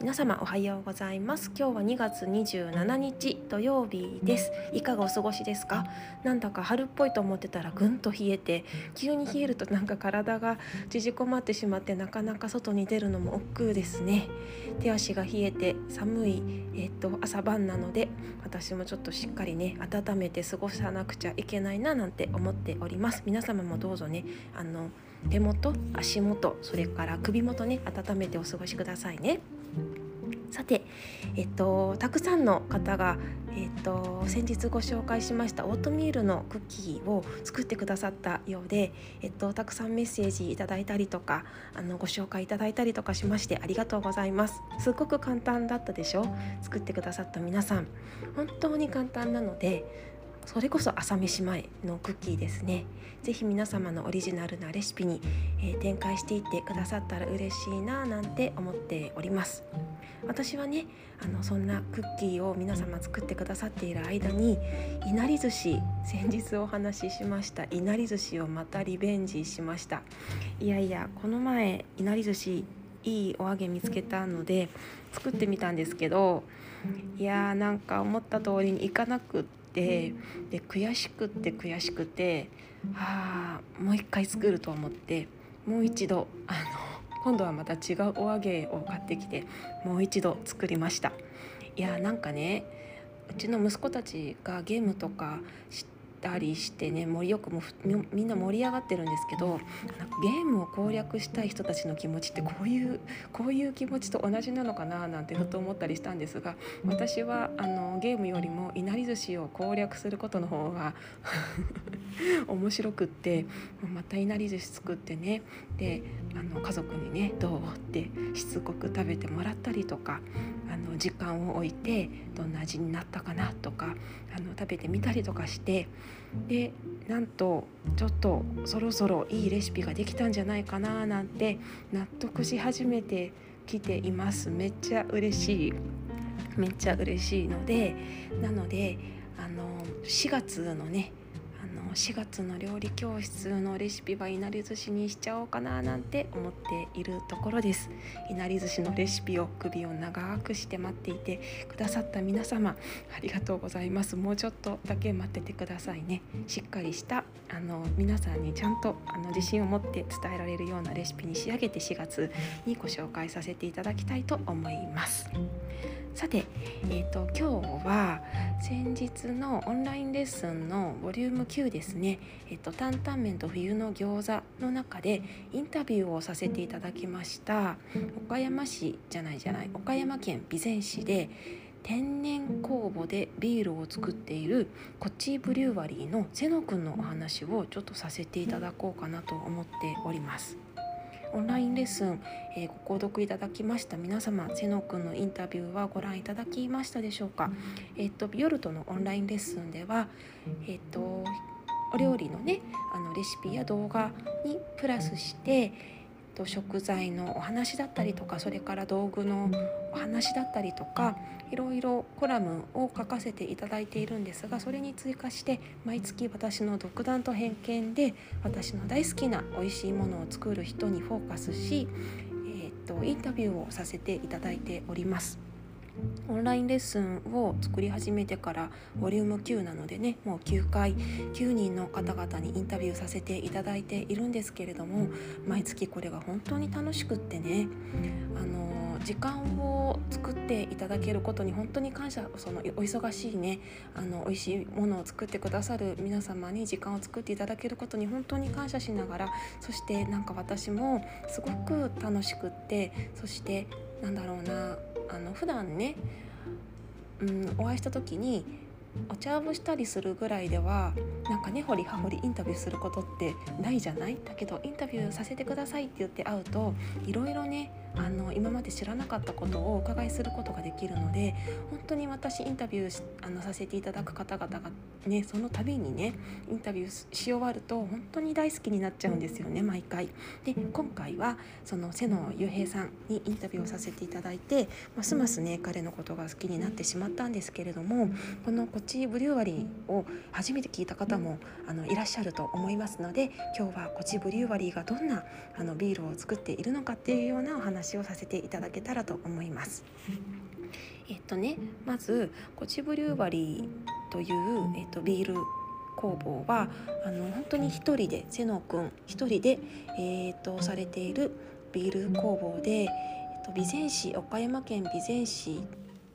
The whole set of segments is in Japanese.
皆様おはようございます。今日は2月27日土曜日です。いかがお過ごしですか？なんだか春っぽいと思ってたらぐんと冷えて急に冷えるとなんか体が縮こまってしまってなかなか外に出るのも億劫ですね。手足が冷えて寒いえっと朝晩なので私もちょっとしっかりね温めて過ごさなくちゃいけないななんて思っております。皆様もどうぞねあの手元足元それから首元ね温めてお過ごしくださいね。さて、えっと、たくさんの方が、えっと、先日ご紹介しましたオートミールのクッキーを作ってくださったようで、えっと、たくさんメッセージいただいたりとかあのご紹介いただいたりとかしましてありがとうございます。すごく簡単だったでしょ？作ってくださった皆さん。本当に簡単なのでそれこそ朝飯前のクッキーですね。是非皆様のオリジナルなレシピに、えー、展開していってくださったら嬉しいななんて思っております。私はねあのそんなクッキーを皆様作ってくださっている間にいなり寿司先日お話ししました。いなり寿司をまたリベンジしました。いやいやこの前いなり寿司いいお揚げ見つけたので作ってみたんですけどいやーなんか思った通りにいかなくって。てで悔しくって悔しくてああもう一回作ると思ってもう一度あの今度はまた違うお揚げを買ってきてもう一度作りました。いやなんかねうちの息子たちがゲームとかたりしてね盛りよくもみんな盛り上がってるんですけどゲームを攻略したい人たちの気持ちってこういうこういう気持ちと同じなのかななんてふと思ったりしたんですが私はあのゲームよりもいなり寿司を攻略することの方が 面白くってまたいなり寿司作ってね。であの家族にねどうってしつこく食べてもらったりとかあの時間を置いてどんな味になったかなとかあの食べてみたりとかしてでなんとちょっとそろそろいいレシピができたんじゃないかななんて納得し始めてきています。めっちゃ嬉しい。めっちゃ嬉しいのでなのであの4月のね4月の料理教室のレシピはいなり寿司にしちゃおうかななんて思っているところです。いなり寿司のレシピを首を長くして待っていてくださった皆様ありがとうございます。もうちょっとだけ待っててくださいね。しっかりしたあの皆さんにちゃんとあの自信を持って伝えられるようなレシピに仕上げて4月にご紹介させていただきたいと思います。さて、えーと、今日は先日のオンラインレッスンのボリューム9ですね「えーと、担々麺と冬の餃子」の中でインタビューをさせていただきました岡山市じゃないじゃない岡山県備前市で天然酵母でビールを作っているコッチーブリュワリーの瀬野くんのお話をちょっとさせていただこうかなと思っております。オンラインレッスン、えー、ご購読いただきました。皆様瀬野くんのインタビューはご覧いただきましたでしょうか、えっ、とビオルトのオンラインレッスンではえっ、とお料理のねあのレシピや動画にプラスしてと食材のお話だったりとかそれから道具のお話だったりとかいろいろコラムを書かせていただいているんですがそれに追加して毎月私の独断と偏見で私の大好きな美味しいものを作る人にフォーカスし、えー、っとインタビューをさせていただいております。オンラインレッスンを作り始めてからボリューム9なのでねもう9回9人の方々にインタビューさせていただいているんですけれども毎月これが本当に楽しくってねあの時間を作っていただけることに本当に感謝そのお忙しいねあの美味しいものを作ってくださる皆様に時間を作っていただけることに本当に感謝しながらそしてなんか私もすごく楽しくってそしてなんだろうなあの普段ね、うん、お会いした時にお茶をしたりするぐらいではなんか根掘り葉掘りインタビューすることってないじゃない？だけどインタビューさせてくださいって言って会うといろいろねあの今まで知らなかったことをお伺いすることができるので本当に私インタビューあのさせていただく方々がねその度にねインタビューし終わると本当に大好きになっちゃうんですよね毎回。で今回はその瀬野雄平さんにインタビューをさせていただいてますますね彼のことが好きになってしまったんですけれどもこのこっちブリュワリーを初めて聞いた方もあのいらっしゃると思いますので今日はこっちブリュワリーがどんなあのビールを作っているのかっていうようなお話話をさせていただけたらと思います。えっとねまずコチブリューバリーという、えっと、ビール工房はあの本当に一人で瀬野くん一人で、えー、っとされているビール工房で、えっと、備前市岡山県備前市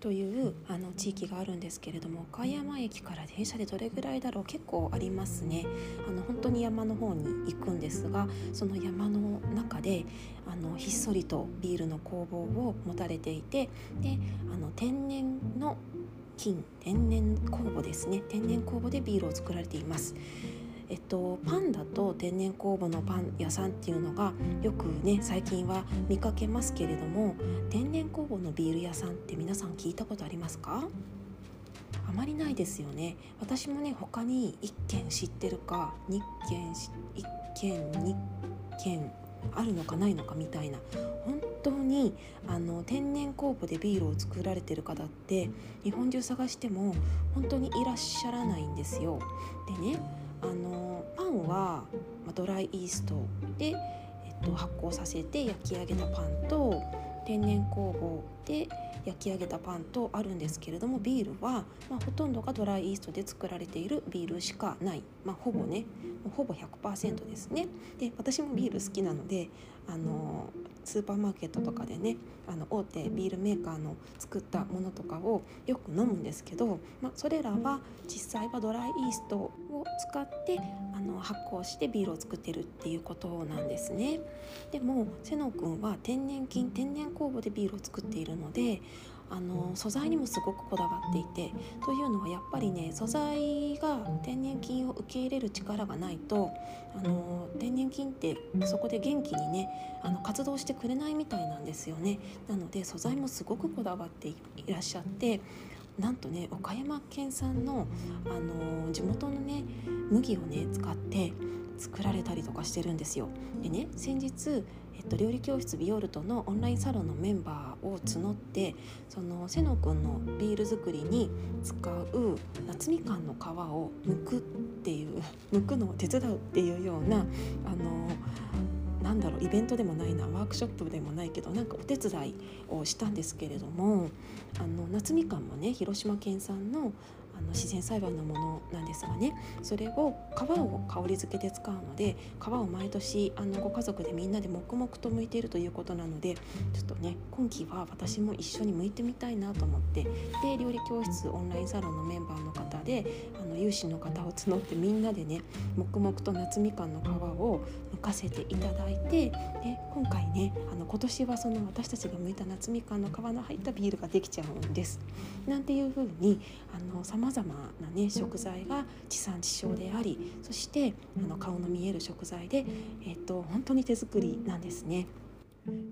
というあの地域があるんですけれども岡山駅から電車でどれぐらいだろう結構ありますねあの本当に山の方に行くんですがその山の中であのひっそりとビールの工房を持たれていてであの天然の金天然酵母ですね天然酵母でビールを作られています。えっと、パンダと天然酵母のパン屋さんっていうのがよくね最近は見かけますけれども天然酵母のビール屋さんって皆さん聞いたことありますか？あまりないですよね私もね他に1軒知ってるか2軒1軒2軒あるのかないのかみたいな本当にあの天然酵母でビールを作られてる方って日本中探しても本当にいらっしゃらないんですよ。でねあのパンはドライイーストで、えっと、発酵させて焼き上げたパンと天然酵母で焼き上げたパンとあるんですけれどもビールは、まあ、ほとんどがドライイーストで作られているビールしかない、まあ、ほぼねほぼ100%ですねで私もビール好きなのであのスーパーマーケットとかでねあの大手ビールメーカーの作ったものとかをよく飲むんですけど、まあ、それらは実際はドライイーストを使ってあの発酵してビールを作ってるっていうことなんですね。でも瀬野くんは天然菌天然酵母でビールを作っているのであの素材にもすごくこだわっていてというのはやっぱりね素材が天然菌を受け入れる力がないとあの天然菌ってそこで元気にねあの活動してくれないみたいなんですよね。なので素材もすごくこだわっていらっしゃってなんとね岡山県産のあの地元のね麦をね使って作られたりとかしてるんですよ。でね先日っと、料理教室ビオルトのオンラインサロンのメンバーを募ってその瀬野くんのビール作りに使う夏みかんの皮を剥くっていう 剥くのを手伝うっていうようなあのなんだろうイベントでもないなワークショップでもないけどなんかお手伝いをしたんですけれどもあの夏みかんもね広島県産のあの自然栽培のものなんですがねそれを皮を香り付けで使うので皮を毎年あのご家族でみんなで黙々と剥いているということなのでちょっとね今期は私も一緒に剥いてみたいなと思ってで料理教室オンラインサロンのメンバーの方であの有志の方を募ってみんなでね黙々と夏みかんの皮を剥かせていただいてで今回ねあの今年はその私たちが剥いた夏みかんの皮の入ったビールができちゃうんです。なんていう風にあのさまざまな、ね、食材が地産地消でありそしてあの顔の見える食材で、えっと、本当に手作りなんですね。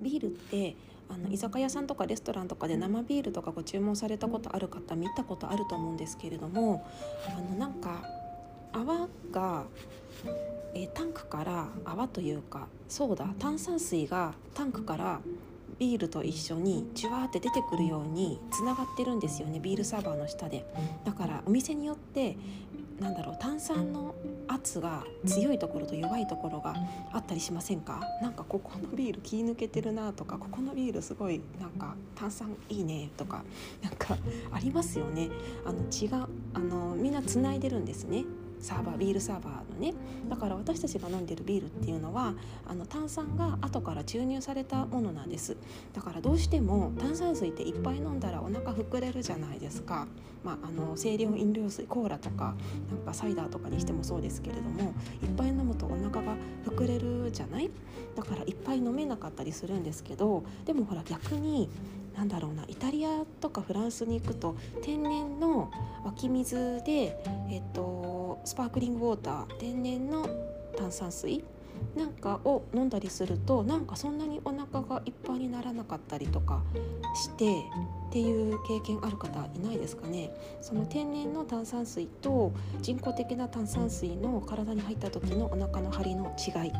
ビールってあの居酒屋さんとかレストランとかで生ビールとかご注文されたことある方見たことあると思うんですけれどもあのなんか泡がえタンクから泡というかそうだ炭酸水がタンクからビールと一緒にじゅわーって出てくるようにつながってるんですよねビールサーバーの下で。だからお店によってなんだろう炭酸の圧が強いところと弱いところがあったりしませんか？なんかここのビール気抜けてるなとかここのビールすごいなんか炭酸いいねとかなんかありますよね。あの血があのみんなつないでるんですねサーバービールサーバーのね。だから私たちが飲んでるビールっていうのはあの炭酸が後から注入されたものなんです。だからどうしても炭酸水っていっぱい飲んだらお腹膨れるじゃないですか、まあ、あの清涼飲料水コーラとかなんかサイダーとかにしてもそうですけれどもいっぱい飲むとお腹が膨れるじゃない？だからいっぱい飲めなかったりするんですけどでもほら逆になんだろうなイタリアとかフランスに行くと天然の湧き水で、えっと、スパークリングウォーター天然の炭酸水。なんかを飲んだりするとなんかそんなにお腹がいっぱいにならなかったりとかしてっていう経験ある方いないですかね？その天然の炭酸水と人工的な炭酸水の体に入った時のお腹の張りの違い。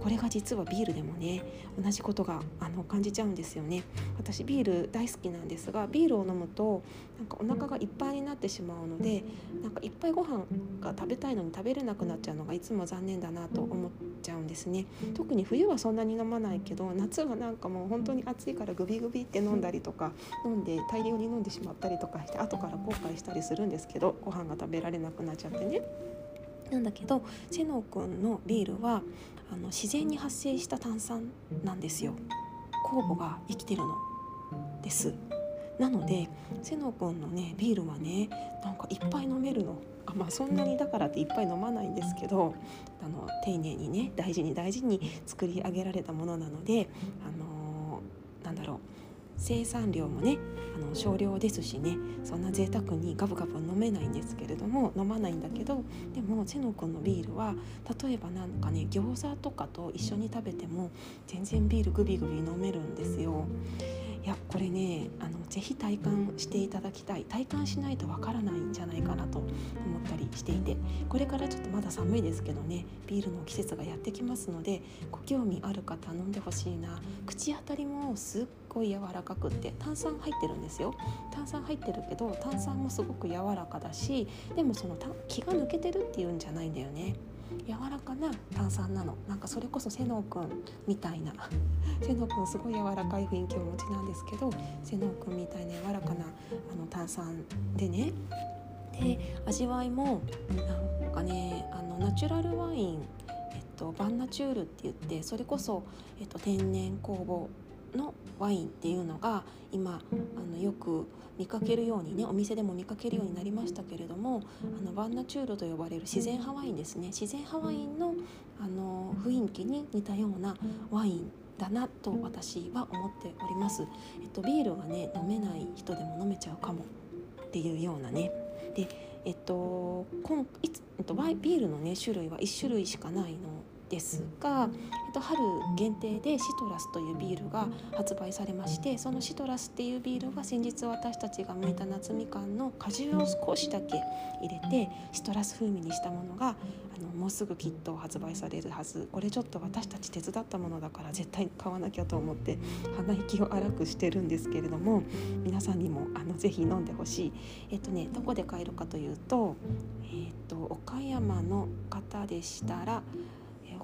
これが実はビールでもね同じことがあの感じちゃうんですよね。私ビール大好きなんですがビールを飲むとなんかお腹がいっぱいになってしまうのでなんかいっぱいご飯が食べたいのに食べれなくなっちゃうのがいつも残念だなと思っちゃうんですね。特に冬はそんなに飲まないけど夏はなんかもう本当に暑いからグビグビって飲んだりとか飲んで大量に飲んでしまったりとかして後から後悔したりするんですけどご飯が食べられなくなっちゃってね。なんだけどセノくんのビールはあの自然に発生した炭酸なんですよ。酵母が生きてるのです。なのでセノ君のねビールはねなんかいっぱい飲めるのあまあそんなにだからっていっぱい飲まないんですけどあの丁寧にね大事に大事に作り上げられたものなのであのー、なんだろう生産量もねあの少量ですしねそんな贅沢にガブガブ飲めないんですけれども飲まないんだけどでも瀬野くんのビールは例えばなんかね餃子とかと一緒に食べても全然ビールグビグビ飲めるんですよ。いやこれねあのぜひ体感していただきたい。体感しないとわからないんじゃないかなと思ったりしていて。これからちょっとまだ寒いですけどねビールの季節がやってきますのでご興味ある方飲んでほしいな。口当たりもすっごい柔らかくって炭酸入ってるんですよ。炭酸入ってるけど炭酸もすごく柔らかだしでもその気が抜けてるっていうんじゃないんだよね。柔らかな炭酸なの。なんかそれこそ瀬能くんみたいな瀬能くんすごい柔らかい雰囲気をお持ちなんですけど瀬能くんみたいな柔らかなあの炭酸でね。で味わいもなんかねあのナチュラルワインえっと、バンナチュールって言ってそれこそ、えっと、天然酵母のワインっていうのが今あのよく見かけるようにねお店でも見かけるようになりましたけれどもあのバンナチュールと呼ばれる自然派ワインですね自然派ワインのあの雰囲気に似たようなワインだなと私は思っております。えっと、ビールがね飲めない人でも飲めちゃうかもっていうようなねでえっと今いつ、えっと、ビールのね種類は1種類しかないのですが、えっと、春限定でシトラスというビールが発売されましてそのシトラスっていうビールが先日私たちが剥いた夏みかんの果汁を少しだけ入れてシトラス風味にしたものがあのもうすぐきっと発売されるはず。これちょっと私たち手伝ったものだから絶対買わなきゃと思って鼻息を荒くしてるんですけれども皆さんにもあのぜひ飲んでほしい。えっとねどこで買えるかというと,、えっと岡山の方でしたら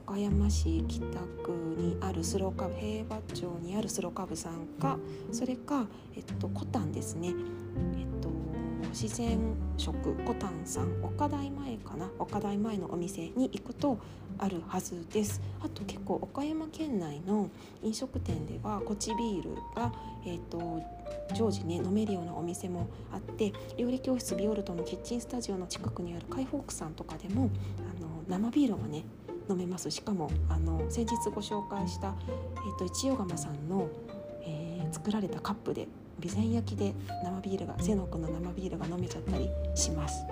岡山市北区にあるスローカブ平和町にあるスローカブさんかそれか、えっと、コタンですね、えっと、自然食コタンさん岡大前かな岡大前のお店に行くとあるはずです。あと結構岡山県内の飲食店ではコチビールが、えっと、常時ね飲めるようなお店もあって料理教室ビオルトのキッチンスタジオの近くにある海フォークさんとかでもあの生ビールがね飲めますしかもあの先日ご紹介した、えーと、一代釜さんの、えー、作られたカップで備前焼きで生ビールが瀬野くんの生ビールが飲めちゃったりします。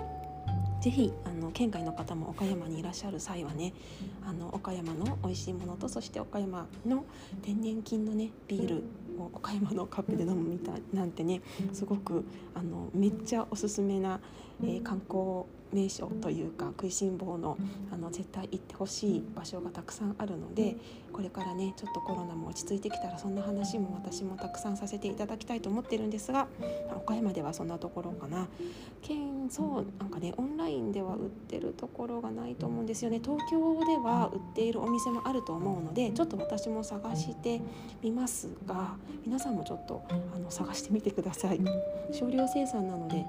ぜひあの県外の方も岡山にいらっしゃる際はねあの岡山の美味しいものとそして岡山の天然菌のねビールを岡山のカップで飲むみたいなんてねすごくあのめっちゃおすすめな、えー、観光名所というか食いしん坊のあの絶対行ってほしい場所がたくさんあるのでこれからねちょっとコロナも落ち着いてきたらそんな話も私もたくさんさせていただきたいと思ってるんですが岡山ではそんなところかな。県そうなんかねオンラインでは売ってるところがないと思うんですよね。東京では売っているお店もあると思うのでちょっと私も探してみますが皆さんもちょっとあの探してみてください。少量生産なので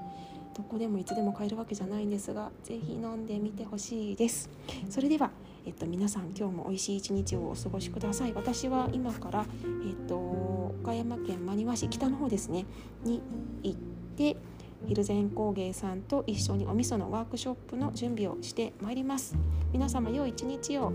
どこでもいつでも買えるわけじゃないんですが是非飲んでみてほしいです。それでは、えっと、皆さん今日も美味しい一日をお過ごしください。私は今から、えっと、岡山県真庭市北の方ですねに行って蒜山工芸さんと一緒にお味噌のワークショップの準備をしてまいります。皆様良い一日を。